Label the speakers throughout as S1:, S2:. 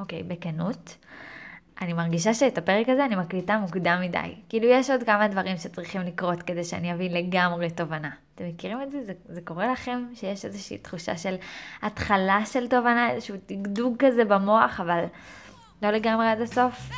S1: אוקיי, בכנות, אני מרגישה שאת הפרק הזה אני מקליטה מוקדם מדי. כאילו יש עוד כמה דברים שצריכים לקרות כדי שאני אביא לגמרי תובנה. אתם מכירים את זה? זה? זה קורה לכם שיש איזושהי תחושה של התחלה של תובנה, איזשהו דגדוג כזה במוח, אבל לא לגמרי עד הסוף?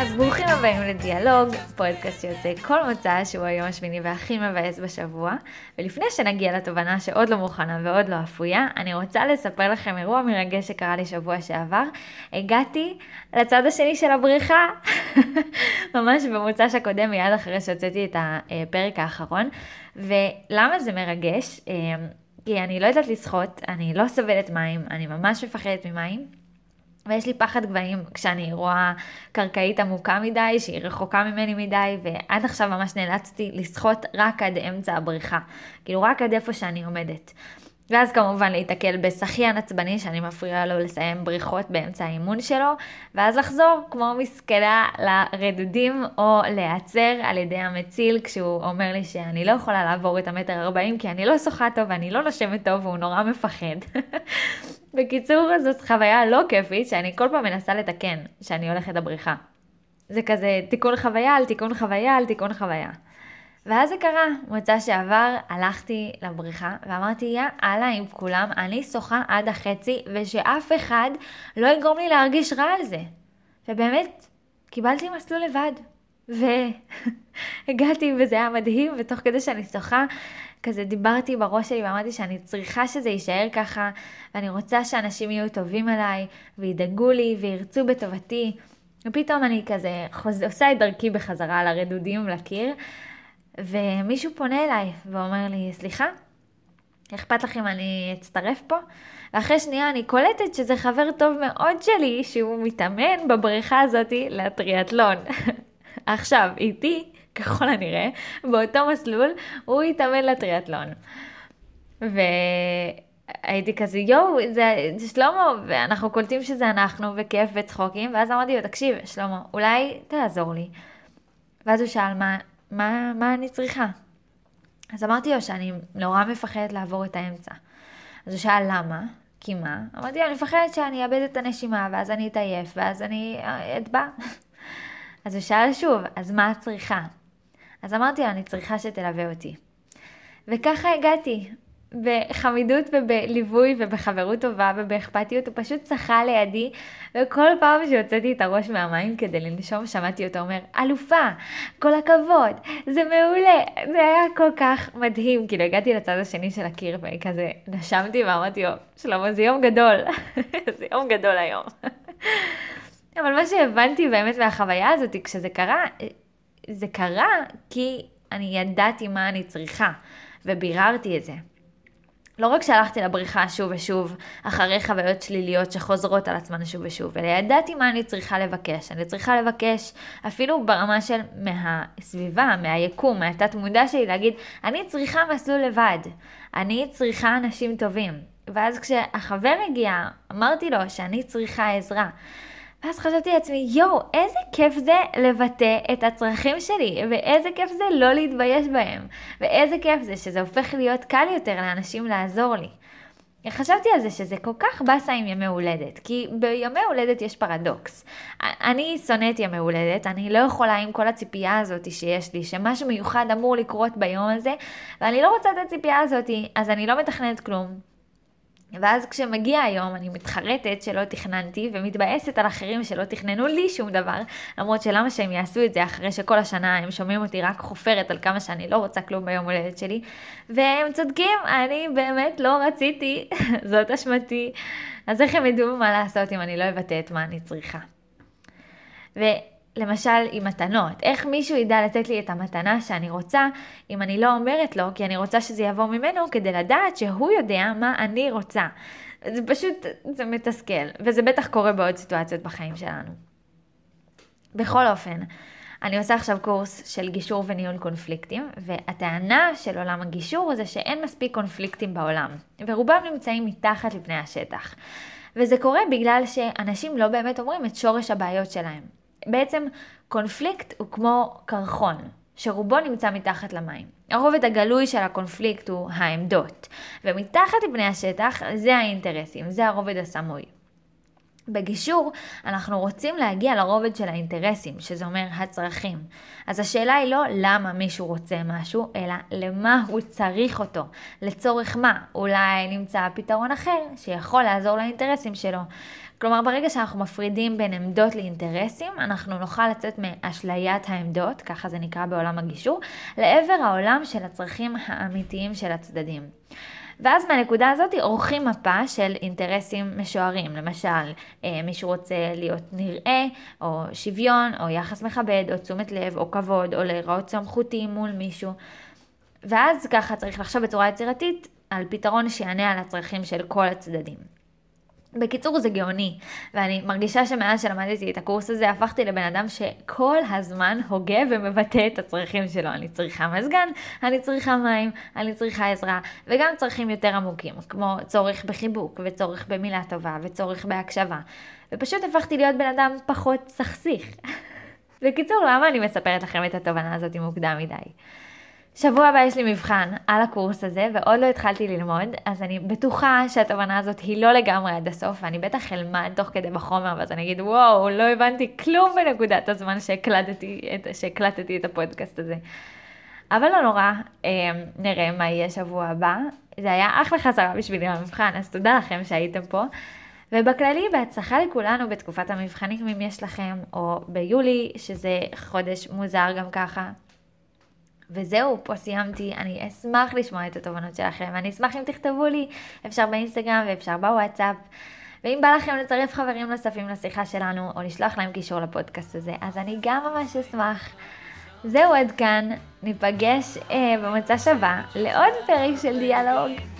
S1: אז ברוכים הבאים לדיאלוג, פודקאסט שיוצא כל מוצא שהוא היום השמיני והכי מבאס בשבוע. ולפני שנגיע לתובנה שעוד לא מוכנה ועוד לא אפויה, אני רוצה לספר לכם אירוע מרגש שקרה לי שבוע שעבר. הגעתי לצד השני של הבריכה, ממש במוצ"ש הקודם, מיד אחרי שהוצאתי את הפרק האחרון. ולמה זה מרגש? אה, כי אני לא יודעת לשחות, אני לא סובלת מים, אני ממש מפחדת ממים. ויש לי פחד גבהים כשאני רואה קרקעית עמוקה מדי, שהיא רחוקה ממני מדי, ועד עכשיו ממש נאלצתי לשחות רק עד אמצע הבריכה. כאילו רק עד איפה שאני עומדת. ואז כמובן להיתקל בשחיין עצבני שאני מפריעה לו לסיים בריחות באמצע האימון שלו, ואז לחזור כמו מסכנה לרדודים, או להיעצר על ידי המציל כשהוא אומר לי שאני לא יכולה לעבור את המטר 40 כי אני לא שוחה טוב ואני לא נושמת טוב והוא נורא מפחד. בקיצור, זאת חוויה לא כיפית שאני כל פעם מנסה לתקן כשאני הולכת לבריכה. זה כזה תיקון חוויה על תיקון חוויה על תיקון חוויה. ואז זה קרה, מוצא שעבר הלכתי לבריכה ואמרתי יא אללה עם כולם, אני שוחה עד החצי ושאף אחד לא יגרום לי להרגיש רע על זה. ובאמת, קיבלתי מסלול לבד. והגעתי וזה היה מדהים ותוך כדי שאני שוחה כזה דיברתי בראש שלי ואמרתי שאני צריכה שזה יישאר ככה ואני רוצה שאנשים יהיו טובים אליי וידאגו לי וירצו בטובתי ופתאום אני כזה חוז... עושה את דרכי בחזרה לרדודים לקיר ומישהו פונה אליי ואומר לי, סליחה, אכפת לך אם אני אצטרף פה? ואחרי שנייה אני קולטת שזה חבר טוב מאוד שלי, שהוא מתאמן בבריכה הזאתי לטריאטלון. עכשיו, איתי, ככל הנראה, באותו מסלול, הוא התאמן לטריאטלון. והייתי כזה, יואו, זה, זה שלמה, ואנחנו קולטים שזה אנחנו, וכיף וצחוקים, ואז אמרתי לו, תקשיב, שלמה, אולי תעזור לי. ואז הוא שאל, מה, מה, מה אני צריכה? אז אמרתי לו שאני נורא מפחדת לעבור את האמצע. אז הוא שאל למה? כי מה? אמרתי לו, אני מפחדת שאני אאבד את הנשימה, ואז אני אתעייף, ואז אני אטבע. אז הוא שאל שוב, אז מה את צריכה? אז אמרתי לו, אני צריכה שתלווה אותי. וככה הגעתי, בחמידות ובליווי ובחברות טובה ובאכפתיות, הוא פשוט צחה לידי, וכל פעם שהוצאתי את הראש מהמים כדי לנשום, שמעתי אותו אומר, אלופה, כל הכבוד, זה מעולה, זה היה כל כך מדהים, כאילו הגעתי לצד השני של הקיר וכזה נשמתי ואמרתי לו, שלמה זה יום גדול, זה יום גדול היום. אבל מה שהבנתי באמת מהחוויה הזאת, כשזה קרה, זה קרה כי אני ידעתי מה אני צריכה, וביררתי את זה. לא רק שהלכתי לבריכה שוב ושוב, אחרי חוויות שליליות שחוזרות על עצמן שוב ושוב, אלא ידעתי מה אני צריכה לבקש. אני צריכה לבקש, אפילו ברמה של מהסביבה, מהיקום, מהתת מודע שלי, להגיד, אני צריכה מסלול לבד. אני צריכה אנשים טובים. ואז כשהחבר הגיע, אמרתי לו שאני צריכה עזרה. ואז חשבתי לעצמי, יואו, איזה כיף זה לבטא את הצרכים שלי, ואיזה כיף זה לא להתבייש בהם, ואיזה כיף זה שזה הופך להיות קל יותר לאנשים לעזור לי. חשבתי על זה שזה כל כך באסה עם ימי הולדת, כי בימי הולדת יש פרדוקס. אני שונאת ימי הולדת, אני לא יכולה עם כל הציפייה הזאת שיש לי, שמשהו מיוחד אמור לקרות ביום הזה, ואני לא רוצה את הציפייה הזאת, אז אני לא מתכננת כלום. ואז כשמגיע היום אני מתחרטת שלא תכננתי ומתבאסת על אחרים שלא תכננו לי שום דבר, למרות שלמה שהם יעשו את זה אחרי שכל השנה הם שומעים אותי רק חופרת על כמה שאני לא רוצה כלום ביום הולדת שלי, והם צודקים, אני באמת לא רציתי, זאת אשמתי, אז איך הם ידעו מה לעשות אם אני לא אבטא את מה אני צריכה. ו... למשל עם מתנות, איך מישהו ידע לתת לי את המתנה שאני רוצה אם אני לא אומרת לו כי אני רוצה שזה יבוא ממנו כדי לדעת שהוא יודע מה אני רוצה. זה פשוט, זה מתסכל, וזה בטח קורה בעוד סיטואציות בחיים שלנו. בכל אופן, אני עושה עכשיו קורס של גישור וניהול קונפליקטים, והטענה של עולם הגישור זה שאין מספיק קונפליקטים בעולם, ורובם נמצאים מתחת לפני השטח. וזה קורה בגלל שאנשים לא באמת אומרים את שורש הבעיות שלהם. בעצם קונפליקט הוא כמו קרחון. שרובו נמצא מתחת למים. הרובד הגלוי של הקונפליקט הוא העמדות, ומתחת לפני השטח זה האינטרסים, זה הרובד הסמוי. בגישור אנחנו רוצים להגיע לרובד של האינטרסים, שזה אומר הצרכים. אז השאלה היא לא למה מישהו רוצה משהו, אלא למה הוא צריך אותו, לצורך מה. אולי נמצא פתרון אחר שיכול לעזור לאינטרסים שלו. כלומר, ברגע שאנחנו מפרידים בין עמדות לאינטרסים, אנחנו נוכל לצאת מאשליית העמדות, ככה זה נקרא בעולם הגישור, לעבר העולם של הצרכים האמיתיים של הצדדים. ואז מהנקודה הזאת עורכים מפה של אינטרסים משוערים. למשל, אה, מישהו רוצה להיות נראה, או שוויון, או יחס מכבד, או תשומת לב, או כבוד, או להיראות סמכותי מול מישהו. ואז ככה צריך לחשוב בצורה יצירתית על פתרון שיענה על הצרכים של כל הצדדים. בקיצור זה גאוני, ואני מרגישה שמאז שלמדתי את הקורס הזה הפכתי לבן אדם שכל הזמן הוגה ומבטא את הצרכים שלו. אני צריכה מזגן, אני צריכה מים, אני צריכה עזרה, וגם צרכים יותר עמוקים, כמו צורך בחיבוק, וצורך במילה טובה, וצורך בהקשבה. ופשוט הפכתי להיות בן אדם פחות סכסיך. בקיצור, למה אני מספרת לכם את התובנה הזאת מוקדם מדי? שבוע הבא יש לי מבחן על הקורס הזה, ועוד לא התחלתי ללמוד, אז אני בטוחה שהתובנה הזאת היא לא לגמרי עד הסוף, ואני בטח אלמד תוך כדי בחומר, ואז אני אגיד, וואו, לא הבנתי כלום בנקודת הזמן שהקלטתי את, שהקלטתי את הפודקאסט הזה. אבל לא נורא, אה, נראה מה יהיה שבוע הבא. זה היה אחלה חזרה בשבילי במבחן, אז תודה לכם שהייתם פה. ובכללי, בהצלחה לכולנו בתקופת המבחנים אם יש לכם, או ביולי, שזה חודש מוזר גם ככה. וזהו, פה סיימתי. אני אשמח לשמוע את התובנות שלכם. אני אשמח אם תכתבו לי, אפשר באינסטגרם ואפשר בוואטסאפ. ואם בא לכם לצרף חברים נוספים לשיחה שלנו, או לשלוח להם קישור לפודקאסט הזה, אז אני גם ממש אשמח. זהו עד כאן, ניפגש אה, במצע שווה לעוד פרק של דיאלוג.